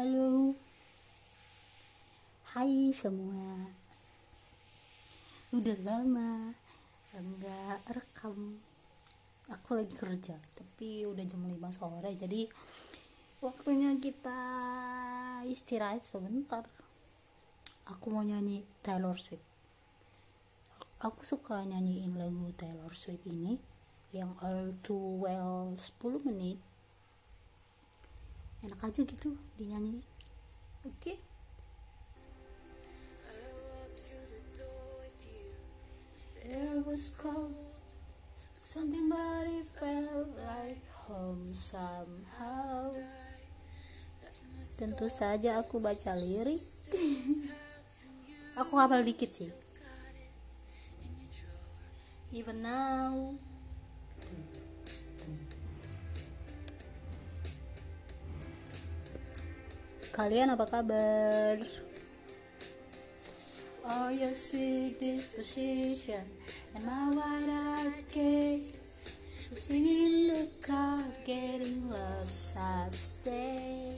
Halo. Hai semua. Udah lama Enggak rekam. Aku lagi kerja Tapi udah jam 5 sore Jadi Waktunya kita Istirahat sebentar. Aku mau nyanyi Taylor Swift. Aku suka nyanyiin lagu Taylor Swift ini Yang All Too Well 10 menit enak aja gitu dinyanyi oke okay. There was cold, something but it felt like home somehow. Tentu saja aku baca lirik. aku hafal dikit sih. Even now, Kalian apa kabar? All your sweet disposition and my wide-eyed gaze. Singing in the car, getting lost upstate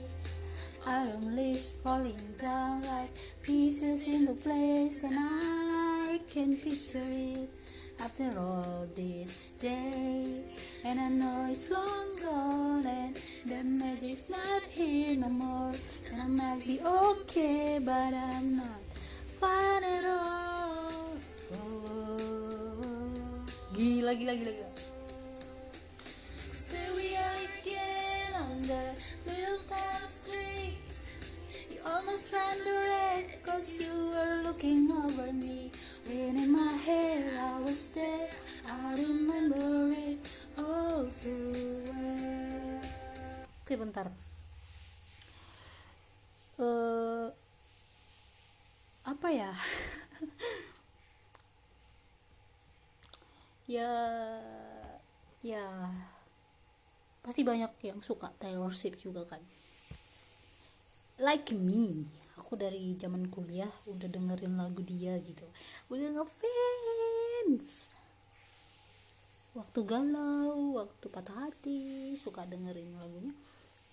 Autumn leaves falling down like pieces in the place And I can picture it after all these days And I know it's long gone and the magic's not here no more. And I might be okay but I'm not fine at all. Oh, Gila gila gila gila. Still we are again on the little town street. You almost ran the red cause you were looking over me Wind in my hair, I was there. I remember it all too well. Oke bentar. Uh, Apa ya? Ya Ya. Pasti banyak yang suka Taylor Swift juga kan. Like me aku dari zaman kuliah udah dengerin lagu dia gitu. Udah ngefans. Waktu galau waktu patah hati suka dengerin lagunya.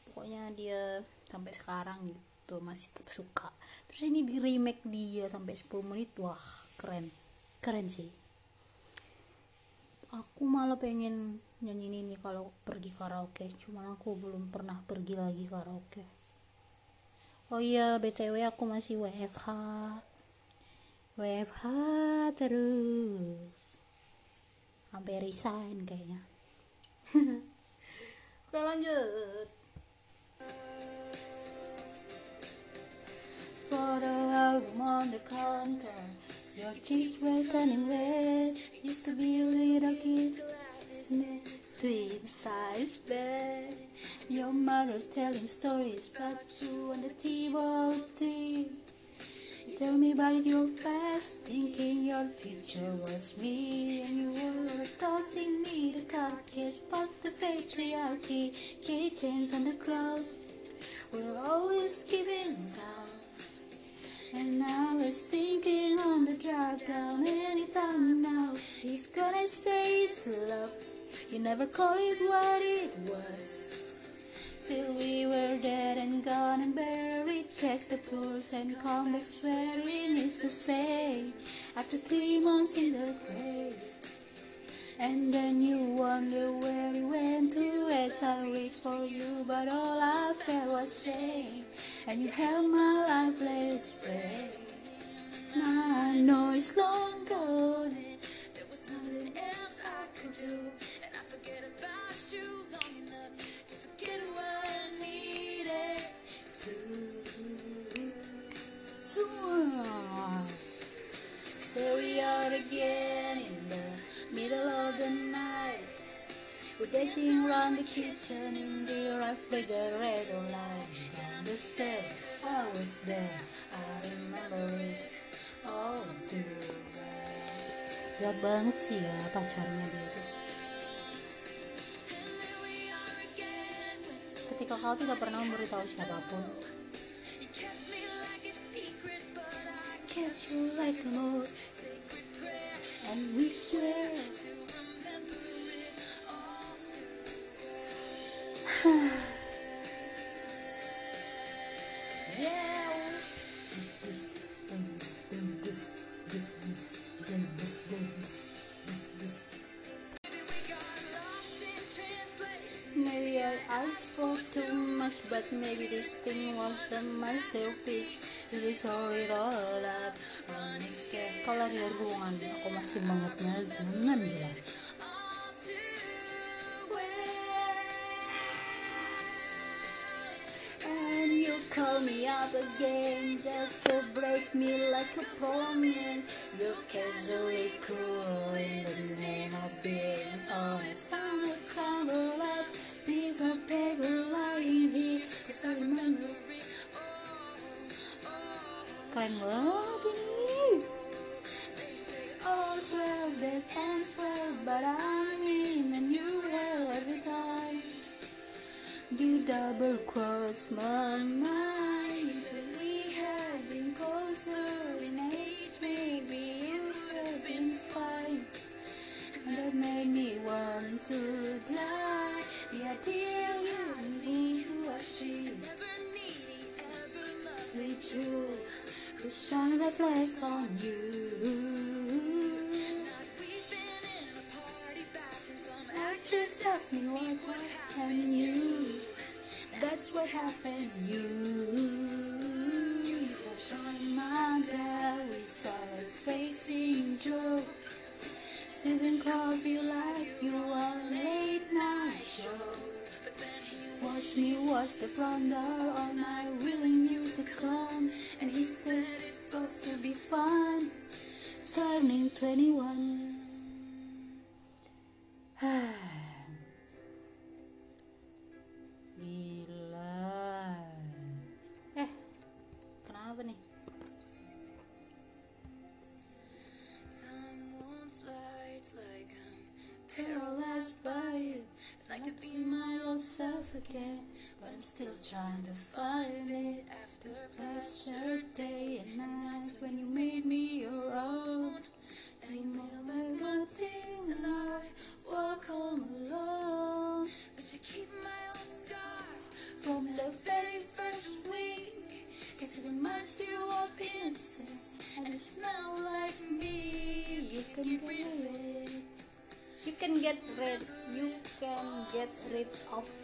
Pokoknya dia sampai sekarang gitu masih tetap suka. Terus ini di remake dia sampai 10 menit wah keren. Keren sih. Aku malah pengen nyanyi ini kalau pergi karaoke cuman aku belum pernah pergi lagi karaoke oh iya btw aku masih WFH WFH terus. Sampai resign kayaknya. Oke lanjut. Photo album on the counter. Your cheeks were turning red. Used to be a little kid. Twin size bed. Your mother telling stories about you on the TV. You tell me about your past, thinking your future was me, and you were tossing me the car keys, but the patriarchy, kitchens on the crowd. We're always giving down. And I was thinking on the drive down anytime now. He's gonna say it's love. You never call it what it was. Till we were dead and gone and buried. Check the pulse and come back swearing it's the same. After three months in the grave. And then you wonder where we went to as I reached for you, but all I felt was shame. And you held my lifeless breath. I know it's long gone, and there was nothing else I could do. Around the kitchen in the refrigerator light. Down the stairs, I was there. I remember it all too well. Banget sih ya pacarnya dia itu. Ketika kau tidak pernah memberitahu siapa pun, kept you like an old and we swear too much, but maybe this thing was a masterpiece. So this sorry roll up. Kalau di aku masih dengan you call me up again just to break me like a promise. You casually cruel in the name of being honest. I'm a crumble up of paper lying here. Cause I remember it. you. They say All's well that ends well, but I'm in a new hell every time. You double cross my mind. If we had been closer in age, maybe it would have been fine. And that made me want to die dear, you and me, who was she? We two could shine a place on you. Now just me what, what happened you. That's what happened you. We started facing jokes, sipping coffee like you are. Watch me watch the front door all night, willing you to come. And he said it's supposed to be fun. Turning 21. 好。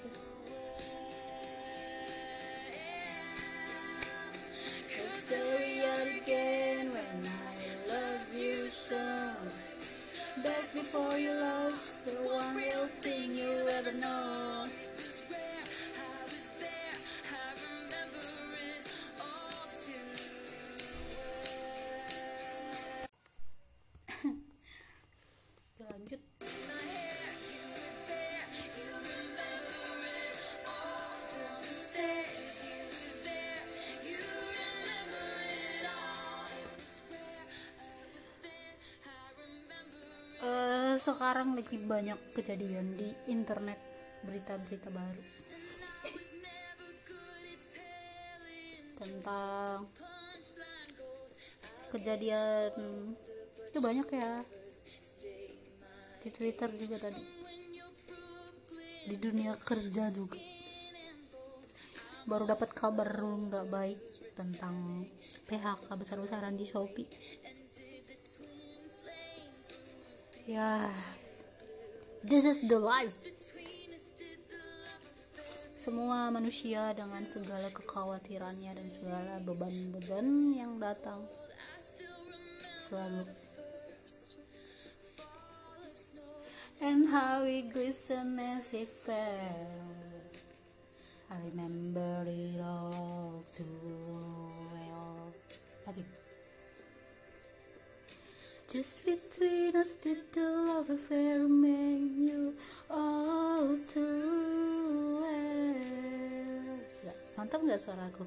Sekarang lagi banyak kejadian di internet berita-berita baru. Tentang kejadian itu banyak ya. Di Twitter juga tadi. Di dunia kerja juga. Baru dapat kabar nggak baik tentang PHK besar-besaran di Shopee ya this is the life. Semua manusia dengan segala kekhawatirannya dan segala beban-beban yang datang selalu. And how we glisten as it fell I remember it all too well. Asik. Just between us did the love affair remain you all well Ya, Mantap gak suaraku?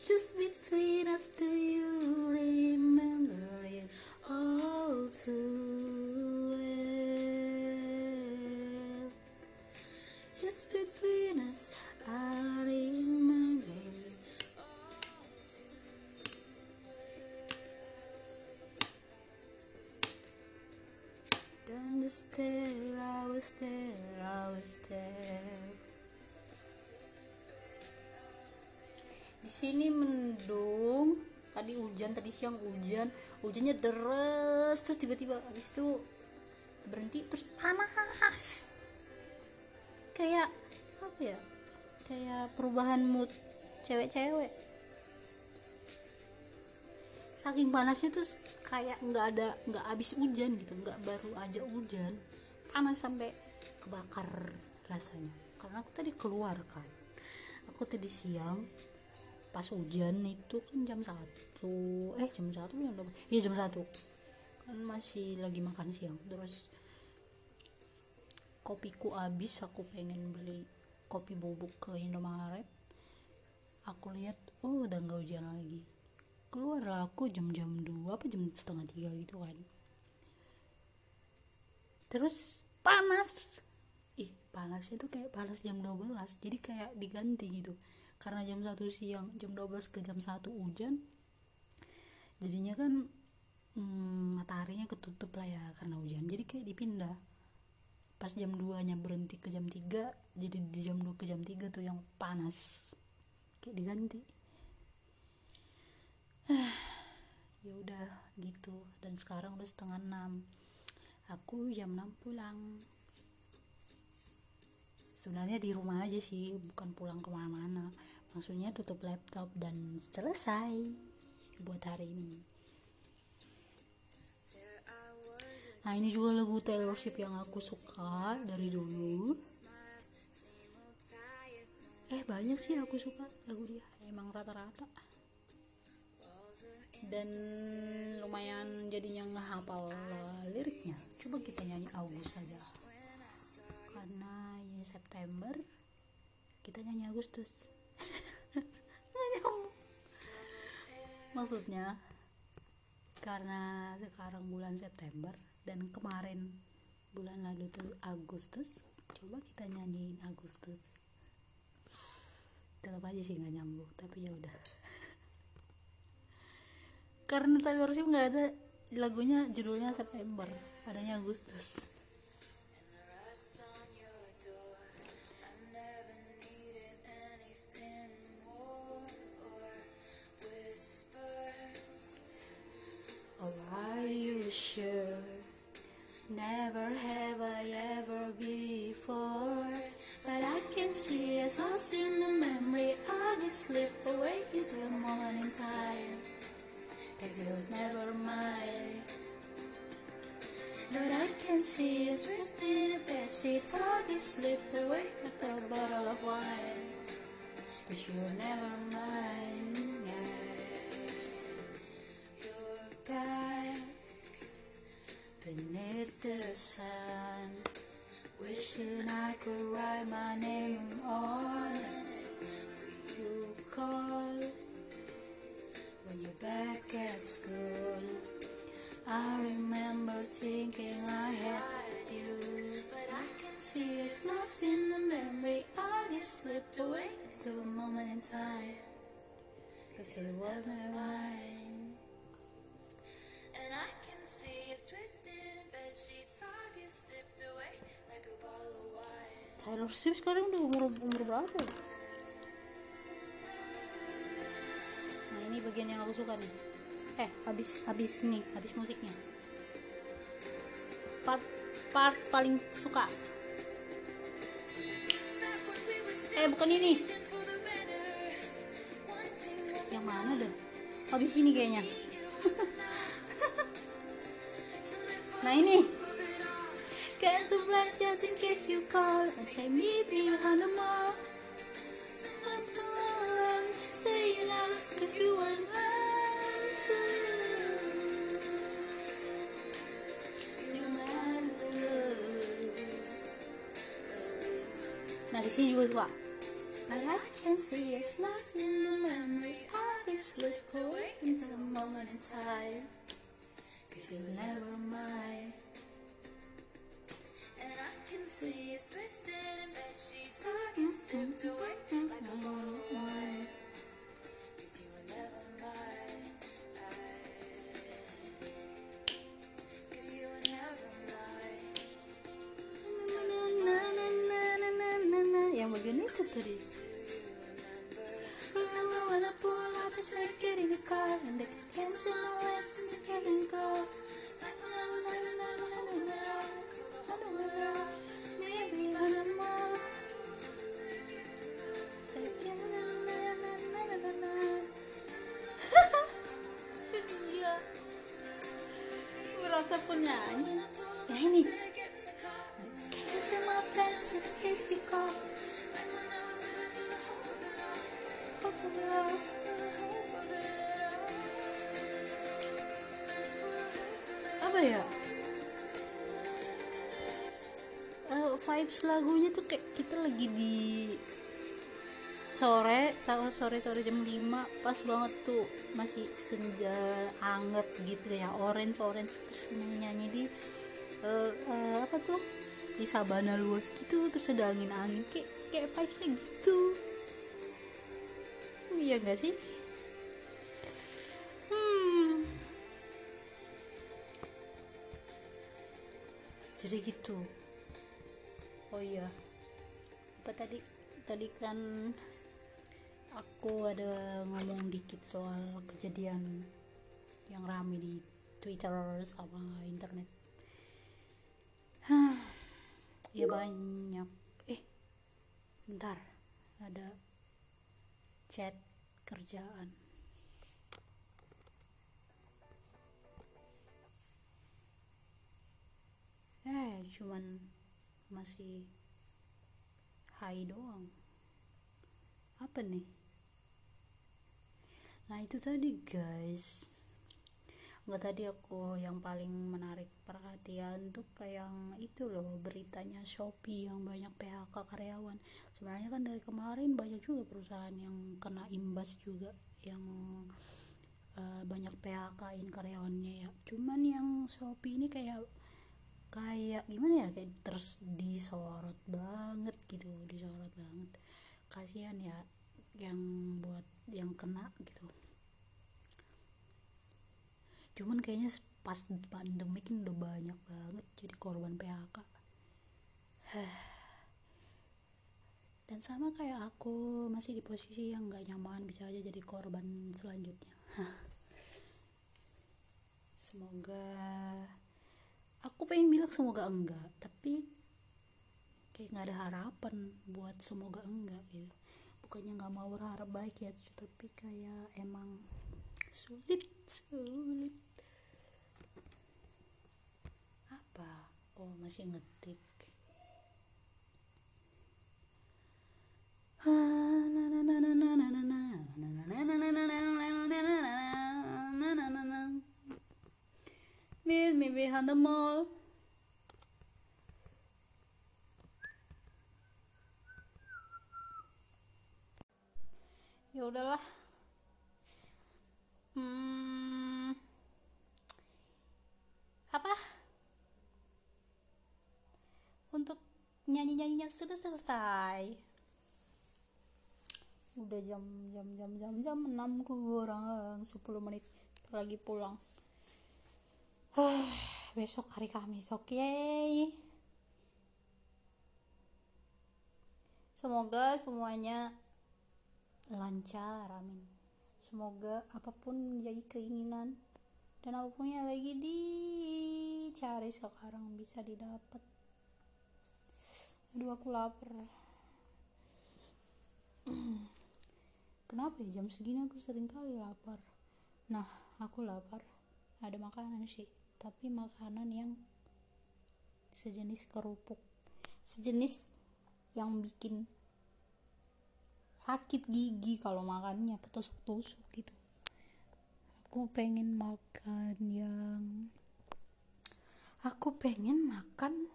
Just between us do you remember siang hujan, hujannya deras, terus tiba-tiba habis itu berhenti terus panas. Kayak apa ya kayak perubahan mood cewek-cewek. Saking panasnya tuh kayak nggak ada nggak habis hujan gitu nggak baru aja hujan panas sampai kebakar rasanya. Karena aku tadi keluar kan. Aku tadi siang pas hujan itu kan jam satu. Eh jam satu jam berapa? Iya jam satu. Kan masih lagi makan siang. Terus kopiku habis aku pengen beli kopi bubuk ke Indomaret. Aku lihat oh udah nggak hujan lagi. Keluarlah aku jam-jam dua apa jam setengah tiga gitu kan. Terus panas. Ih panasnya tuh kayak panas jam 12 jadi kayak diganti gitu karena jam satu siang jam 12 ke jam satu hujan jadinya kan hmm, mataharinya ketutup lah ya karena hujan. Jadi kayak dipindah. Pas jam 2 nya berhenti ke jam 3 jadi di jam 2 ke jam 3 tuh yang panas. Kayak diganti. Ya udah gitu. Dan sekarang udah setengah 6 aku jam 6 pulang sebenarnya di rumah aja sih bukan pulang ke mana-mana. Maksudnya tutup laptop dan selesai buat hari ini. Nah ini juga lagu Taylor Swift yang aku suka dari dulu. Eh banyak sih aku suka lagu dia. Emang rata-rata. Dan lumayan jadinya ngehafal liriknya. Coba kita nyanyi August saja September kita nyanyi Agustus. Maksudnya karena sekarang bulan September dan kemarin bulan lalu tuh Agustus coba kita nyanyiin Agustus. Tetap aja sih nggak nyambung tapi ya udah. Karena Taylor Swift nggak ada lagunya judulnya September adanya Agustus Never have I ever before. But I can see it's lost in the memory. I get slipped away into morning time. Cause it was never mine. But I can see it's twisted in a bed sheets. I get slipped away like a bottle of wine. But you were never mine. Yeah. You're back beneath the sun. Wishing I could write my name on it. You call when you're back at school? I remember thinking I had you, but I can see it's lost in the memory. I get slipped away to a moment in time. Cause it wasn't mine. And I can see it's twisted Taylor Swift sekarang udah umur umur berapa ya? Nah ini bagian yang aku suka nih. Eh habis habis nih habis musiknya. Part part paling suka. Eh bukan ini. Yang mana dah? Habis ini kayaknya. nah ini. Can't supply just in case you call and take me behind the mall. so much for Someone say you lost cause you weren't Nah di sini juga suka. But I can see it's lost in the memory. I get slipped away into a moment in time. Was never mine. And I can see it's twisted in bed sheets. I get sipped away like a bottle lagunya tuh kayak kita lagi di sore sama sore sore jam 5 pas banget tuh masih senja anget gitu ya orange orange terus nyanyi nyanyi di eh, eh, apa tuh? Di sabana luas gitu terus ada angin angin kayak kayak vibesnya gitu. Iya gak sih? Hmm. Jadi gitu oh iya. Apa tadi? Tadi kan aku ada ngomong dikit soal kejadian yang rame di Twitter sama internet. Ya banyak. Eh bentar. Ada chat kerjaan. Eh cuman masih hai doang. Apa nih? Nah itu tadi guys. Nggak tadi aku yang paling menarik perhatian tuh kayak yang itu loh beritanya Shopee yang banyak PHK karyawan. Sebenarnya kan dari kemarin banyak juga perusahaan yang kena imbas juga yang eh, banyak PHK-in karyawannya ya. Cuman yang Shopee ini kayak kayak gimana ya kayak terus disorot banget gitu disorot banget. Kasihan ya yang buat yang kena gitu. Cuman kayaknya pas pandemi kan udah banyak banget jadi korban PHK dan sama kayak aku masih di posisi yang gak nyaman bisa aja jadi korban selanjutnya. Semoga aku pengen bilang semoga enggak tapi kayak nggak ada harapan buat semoga enggak gitu. Bukannya nggak mau berharap baik ya tapi kayak emang sulit sulit. Apa? Oh masih ngetik Behind the mall. Ya udahlah. Hmm. Apa? Untuk nyanyi-nyanyinya sudah selesai. Udah jam jam jam jam jam 6 kurang 10 menit lagi pulang. besok hari Kamis, oke? Semoga semuanya lancar, amin. Semoga apa pun menjadi keinginan dan apa pun yang lagi dicari sekarang bisa didapat. Aduh, aku lapar. Kenapa ya jam segini aku sering kali lapar? Nah, aku lapar. Ada makanan sih tapi makanan yang sejenis kerupuk. Sejenis yang bikin sakit gigi kalau makannya ketusuk-tusuk gitu. Aku pengen makan yang aku pengen makan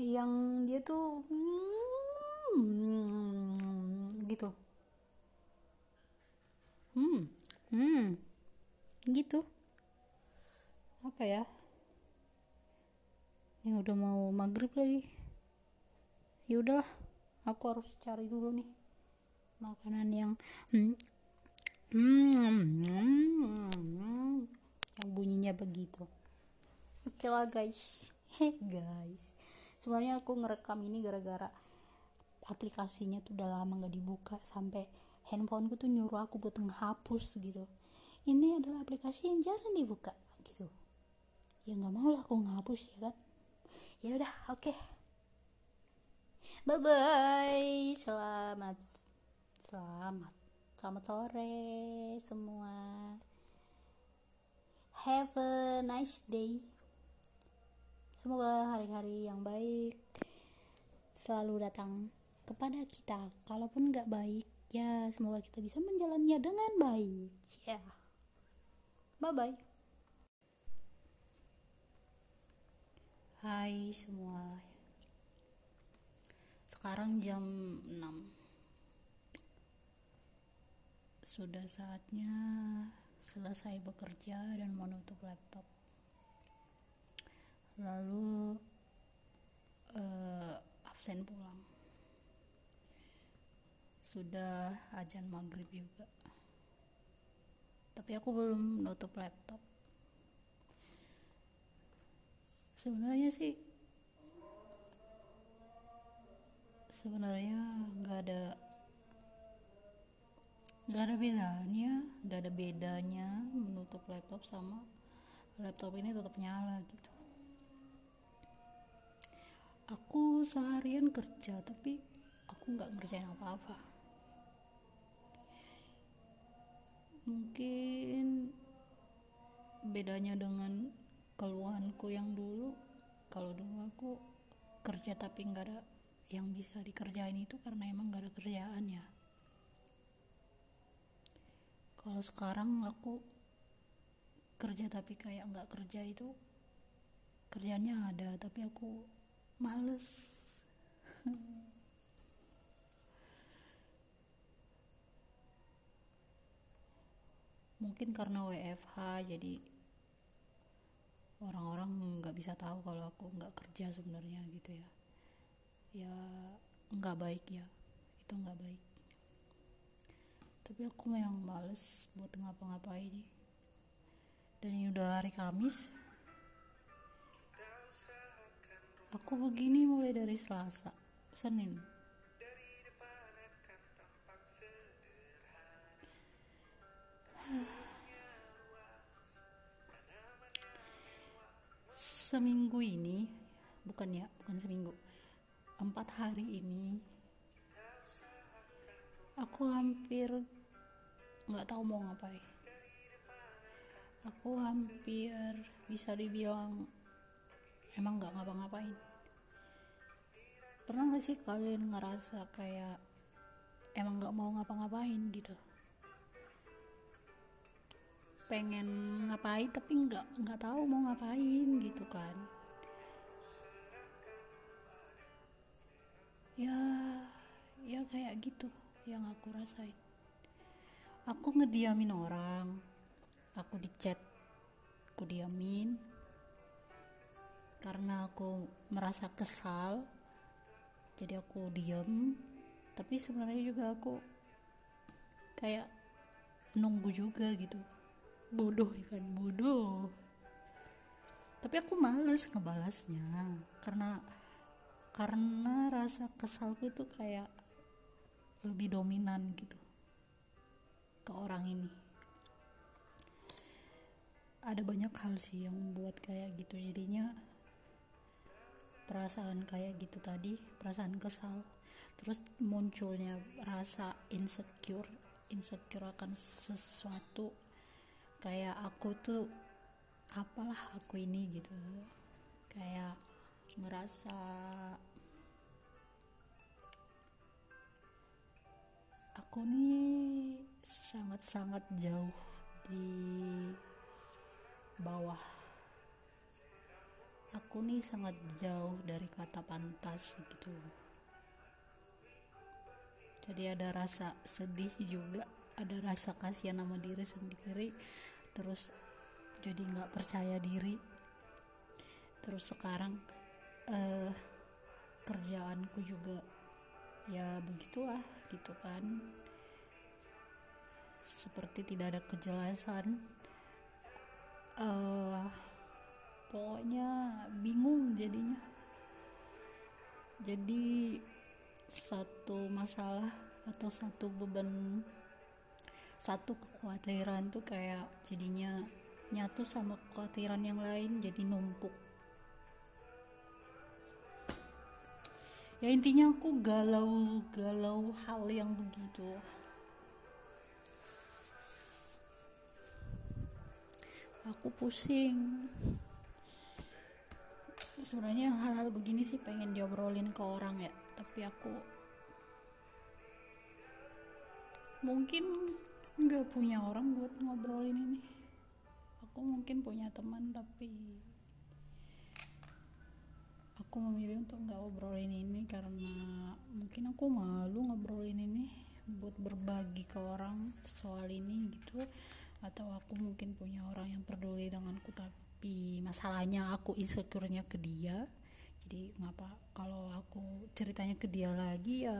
yang, dia tuh hmm, gitu. Hmm hmm gitu apa ya? Ini udah mau maghrib lagi. Ya udahlah aku harus cari dulu nih makanan yang hmm, hmm, yang bunyinya begitu. Oke lah guys. Heh guys. Sebenarnya aku ngerekam ini gara-gara aplikasinya tuh udah lama nggak dibuka sampai handphoneku tuh nyuruh aku buat menghapus gitu. Ini adalah aplikasi yang jarang dibuka gitu ya nggak mau lah aku ngapus ya kan? Ya udah oke. Okay. bye bye selamat selamat selamat sore semua. Have a nice day. Semoga hari-hari yang baik selalu datang kepada kita. Kalaupun nggak baik ya semoga kita bisa menjalannya dengan baik. Ya. Yeah. bye bye Hai semua. Sekarang jam 6 Sudah saatnya selesai bekerja dan menutup laptop. Lalu eh, absen pulang. Sudah ajan maghrib juga. Tapi aku belum nutup laptop sebenarnya sih sebenarnya nggak ada nggak ada bedanya nggak ada bedanya menutup laptop sama laptop ini tetap nyala gitu. Aku seharian kerja tapi aku nggak ngerjain apa-apa. Mungkin bedanya dengan keluhanku yang dulu kalau dulu aku kerja tapi nggak ada yang bisa dikerjain itu karena emang nggak ada kerjaan ya. Kalau sekarang aku kerja tapi kayak nggak kerja itu kerjanya ada tapi aku males. Mungkin karena WFH jadi orang-orang nggak bisa tahu kalau aku nggak kerja sebenarnya gitu ya. Ya nggak baik ya. Itu nggak baik. Tapi aku memang males buat ngapa-ngapain dan ini udah hari Kamis. Aku begini mulai dari Selasa Senin seminggu ini bukan ya bukan seminggu empat hari ini aku hampir nggak tahu mau ngapain. Aku hampir bisa dibilang emang nggak ngapa-ngapain. Pernah gak sih kalian ngerasa kayak emang nggak mau ngapa-ngapain gitu pengen ngapain tapi nggak nggak tahu mau ngapain gitu kan. Ya ya kayak gitu yang aku rasain. Aku ngediamin orang aku dicat aku diamin. Karena aku merasa kesal jadi aku diam tapi sebenarnya juga aku kayak nunggu juga gitu bodoh ya kan? Bodoh. Tapi aku males ngebalasnya. Karena karena rasa kesalku itu kayak lebih dominan gitu ke orang ini. Ada banyak hal sih yang membuat kayak gitu. Jadinya perasaan kayak gitu tadi perasaan kesal. Terus munculnya rasa insecure insecure akan sesuatu kayak aku tuh apalah aku ini gitu. Kayak ngerasa aku nih sangat-sangat jauh di bawah. Aku nih sangat jauh dari kata pantas gitu. Jadi ada rasa sedih juga ada rasa kasihan sama diri sendiri terus jadi nggak percaya diri. Terus sekarang eh, kerjaanku juga ya begitulah gitu kan. Seperti tidak ada kejelasan eh, pokoknya bingung jadinya. Jadi satu masalah atau satu beban satu kekhawatiran tuh kayak jadinya nyatu sama kekhawatiran yang lain jadi numpuk. Ya intinya aku galau galau hal yang begitu. Aku pusing. Sebenarnya hal-hal begini sih pengen diobrolin ke orang ya tapi aku mungkin nggak punya orang buat ngobrolin ini. Aku mungkin punya teman tapi aku memilih untuk nggak obrolin ini karena mungkin aku malu ngobrolin ini buat berbagi ke orang soal ini gitu. Atau aku mungkin punya orang yang peduli denganku tapi masalahnya aku insecure-nya ke dia. Jadi ngapa kalau aku ceritanya ke dia lagi ya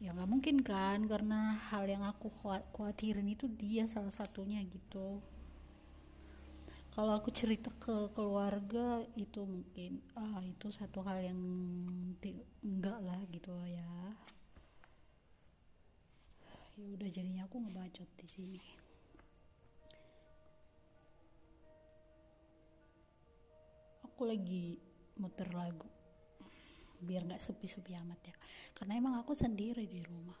ya nggak mungkin kan karena hal yang aku khawat- khawatirin itu dia salah satunya gitu. Kalau aku cerita ke keluarga itu mungkin ah itu satu hal yang enggak lah gitu ya. Ya udah jadinya aku ngebacot di sini. Aku lagi muter lagu biar nggak sepi-sepi amat ya. Karena emang aku sendiri di rumah.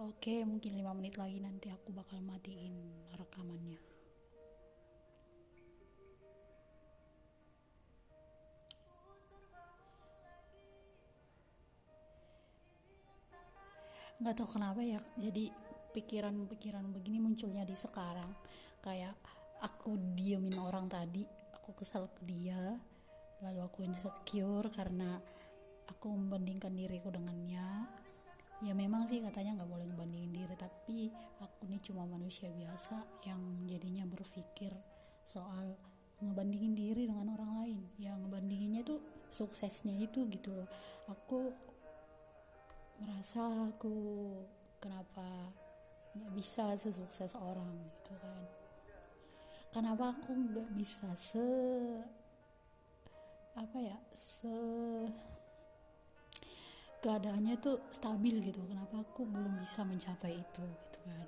Oke mungkin lima menit lagi nanti aku bakal matiin rekamannya. Nggak tahu kenapa ya jadi pikiran-pikiran begini munculnya di sekarang. Kayak aku diemin orang tadi aku kesal ke dia lalu aku insecure karena aku membandingkan diriku dengannya. Ya memang sih katanya nggak boleh membandingin diri tapi aku ini cuma manusia biasa yang jadinya berpikir soal ngebandingin diri dengan orang lain. Ya ngebandinginnya tuh suksesnya itu gitu loh. Aku merasa aku kenapa nggak bisa sesukses orang gitu kan. Kenapa aku nggak bisa se apa ya se keadaannya tuh stabil gitu. Kenapa aku belum bisa mencapai itu gitu kan.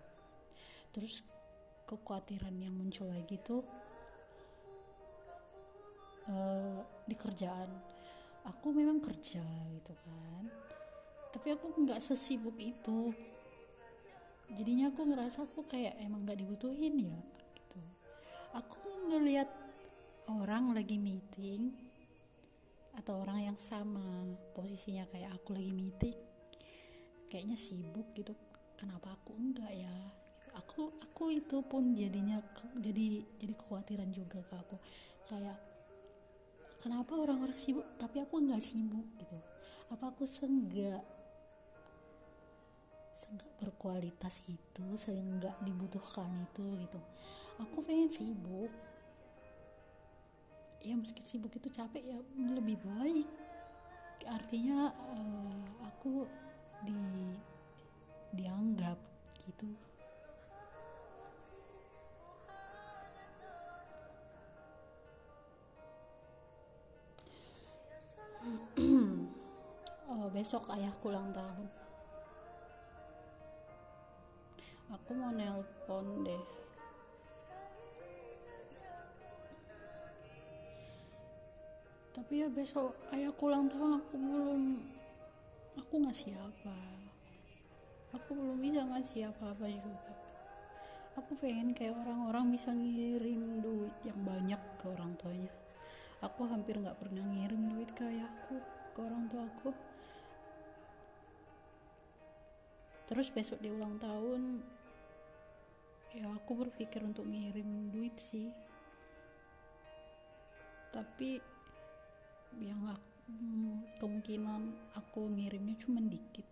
Terus kekhawatiran yang muncul lagi tuh eh, di kerjaan. Aku memang kerja gitu kan. Tapi aku nggak sesibuk itu. Jadinya aku ngerasa aku kayak emang nggak dibutuhin ya gitu. Aku ngelihat orang lagi meeting atau orang yang sama posisinya kayak aku lagi meeting kayaknya sibuk gitu. Kenapa aku enggak ya? Aku aku itu pun jadinya jadi jadi kekhawatiran juga ke aku. Kayak kenapa orang-orang sibuk tapi aku nggak sibuk gitu? Apa aku seenggak seenggak berkualitas itu seenggak dibutuhkan itu gitu? Aku pengen sibuk ya meski sibuk itu capek ya lebih baik. Artinya eh, aku di dianggap gitu. Oh, besok ayahku ulang tahun. Aku mau nelpon deh tapi ya besok ayahku ulang tahun aku belum aku ngasih apa aku belum bisa ngasih apa-apa juga. Aku pengen kayak orang-orang bisa ngirim duit yang banyak ke orang tuanya. Aku hampir nggak pernah ngirim duit ke ayahku ke orang tuaku. Terus besok dia ulang tahun ya aku berpikir untuk ngirim duit sih. Tapi yang hmm, kemungkinan aku ngirimnya cuma dikit.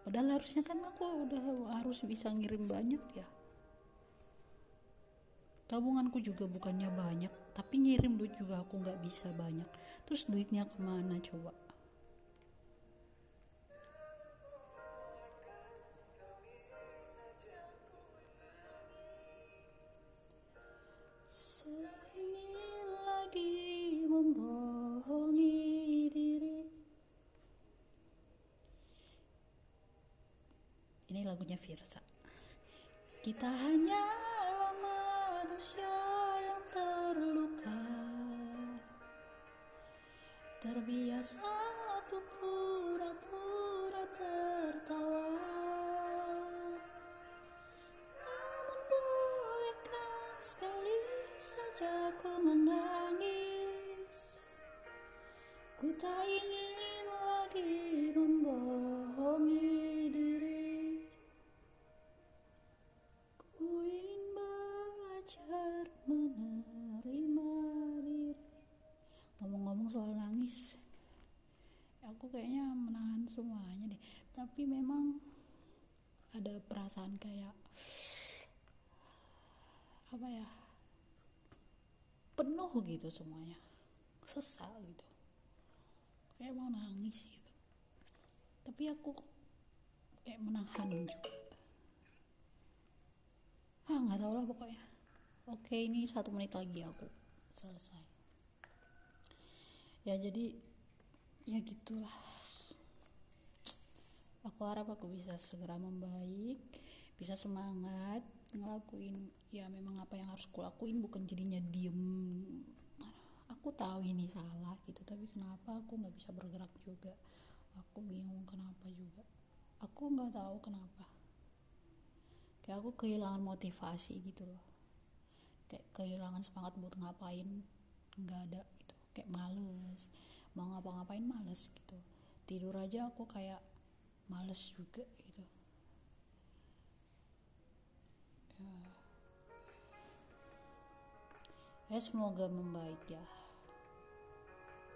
Padahal harusnya kan aku udah harus bisa ngirim banyak ya. Tabunganku juga bukannya banyak tapi ngirim duit juga aku nggak bisa banyak. Terus duitnya ke mana coba tapi memang ada perasaan kayak apa ya penuh gitu semuanya. Sesak gitu. Kayak mau nangis gitu. Tapi aku kayak menahan juga. Ah nggak tahu lah pokoknya. Oke ini satu menit lagi aku. Selesai. Ya jadi ya gitulah aku harap aku bisa segera membaik bisa semangat ngelakuin ya memang apa yang harus kulakuin bukan jadinya diem. Aku tahu ini salah gitu tapi kenapa aku nggak bisa bergerak juga? Aku bingung kenapa juga. Aku nggak tahu kenapa. Kayak aku kehilangan motivasi gitu loh. Kayak kehilangan semangat buat ngapain? Nggak ada gitu. Kayak males. Mau ngapa-ngapain males gitu. Tidur aja aku kayak males juga gitu. Ya, ya semoga membaik ya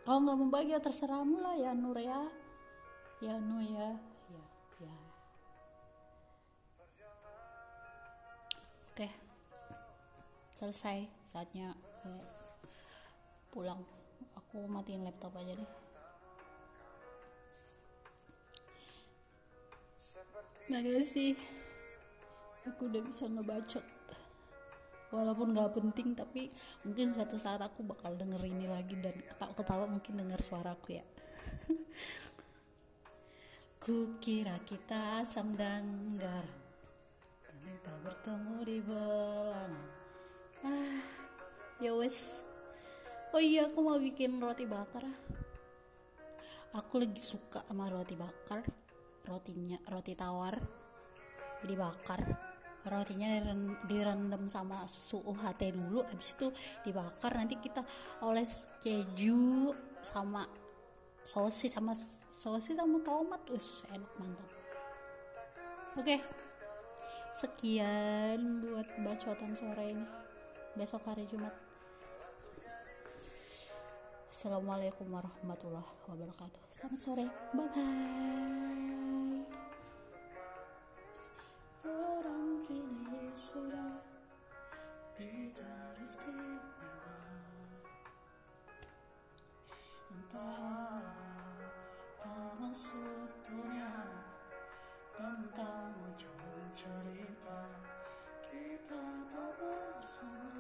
kalau nggak membaik ya terserahmu lah ya Nur ya. Ya Nu ya. Ya ya. Oke. Selesai saatnya eh, pulang. Aku matiin laptop aja deh makasih aku udah bisa ngebacot. Walaupun gak penting tapi mungkin suatu saat aku bakal denger ini lagi dan ketawa-ketawa mungkin denger suaraku ya. Kukira kita asam dan garam. Bertemu di belakang ah, Ya wes. Oh iya aku mau bikin roti bakar. Aku lagi suka sama roti bakar Rotinya, roti tawar Dibakar. Rotinya diren- direndam sama susu UHT dulu Habis itu dibakar. Nanti kita oles keju Sama sosis sama sosis sama tomat. Us, enak mantap. Oke Sekian buat bacotan sore ini. Besok hari Jumat. Assalamualaikum warahmatullahi wabarakatuh. Selamat sore. Bye bye sudah bicara istimewa Entah apa maksud dunia Tentang ujung cerita Kita tak bersama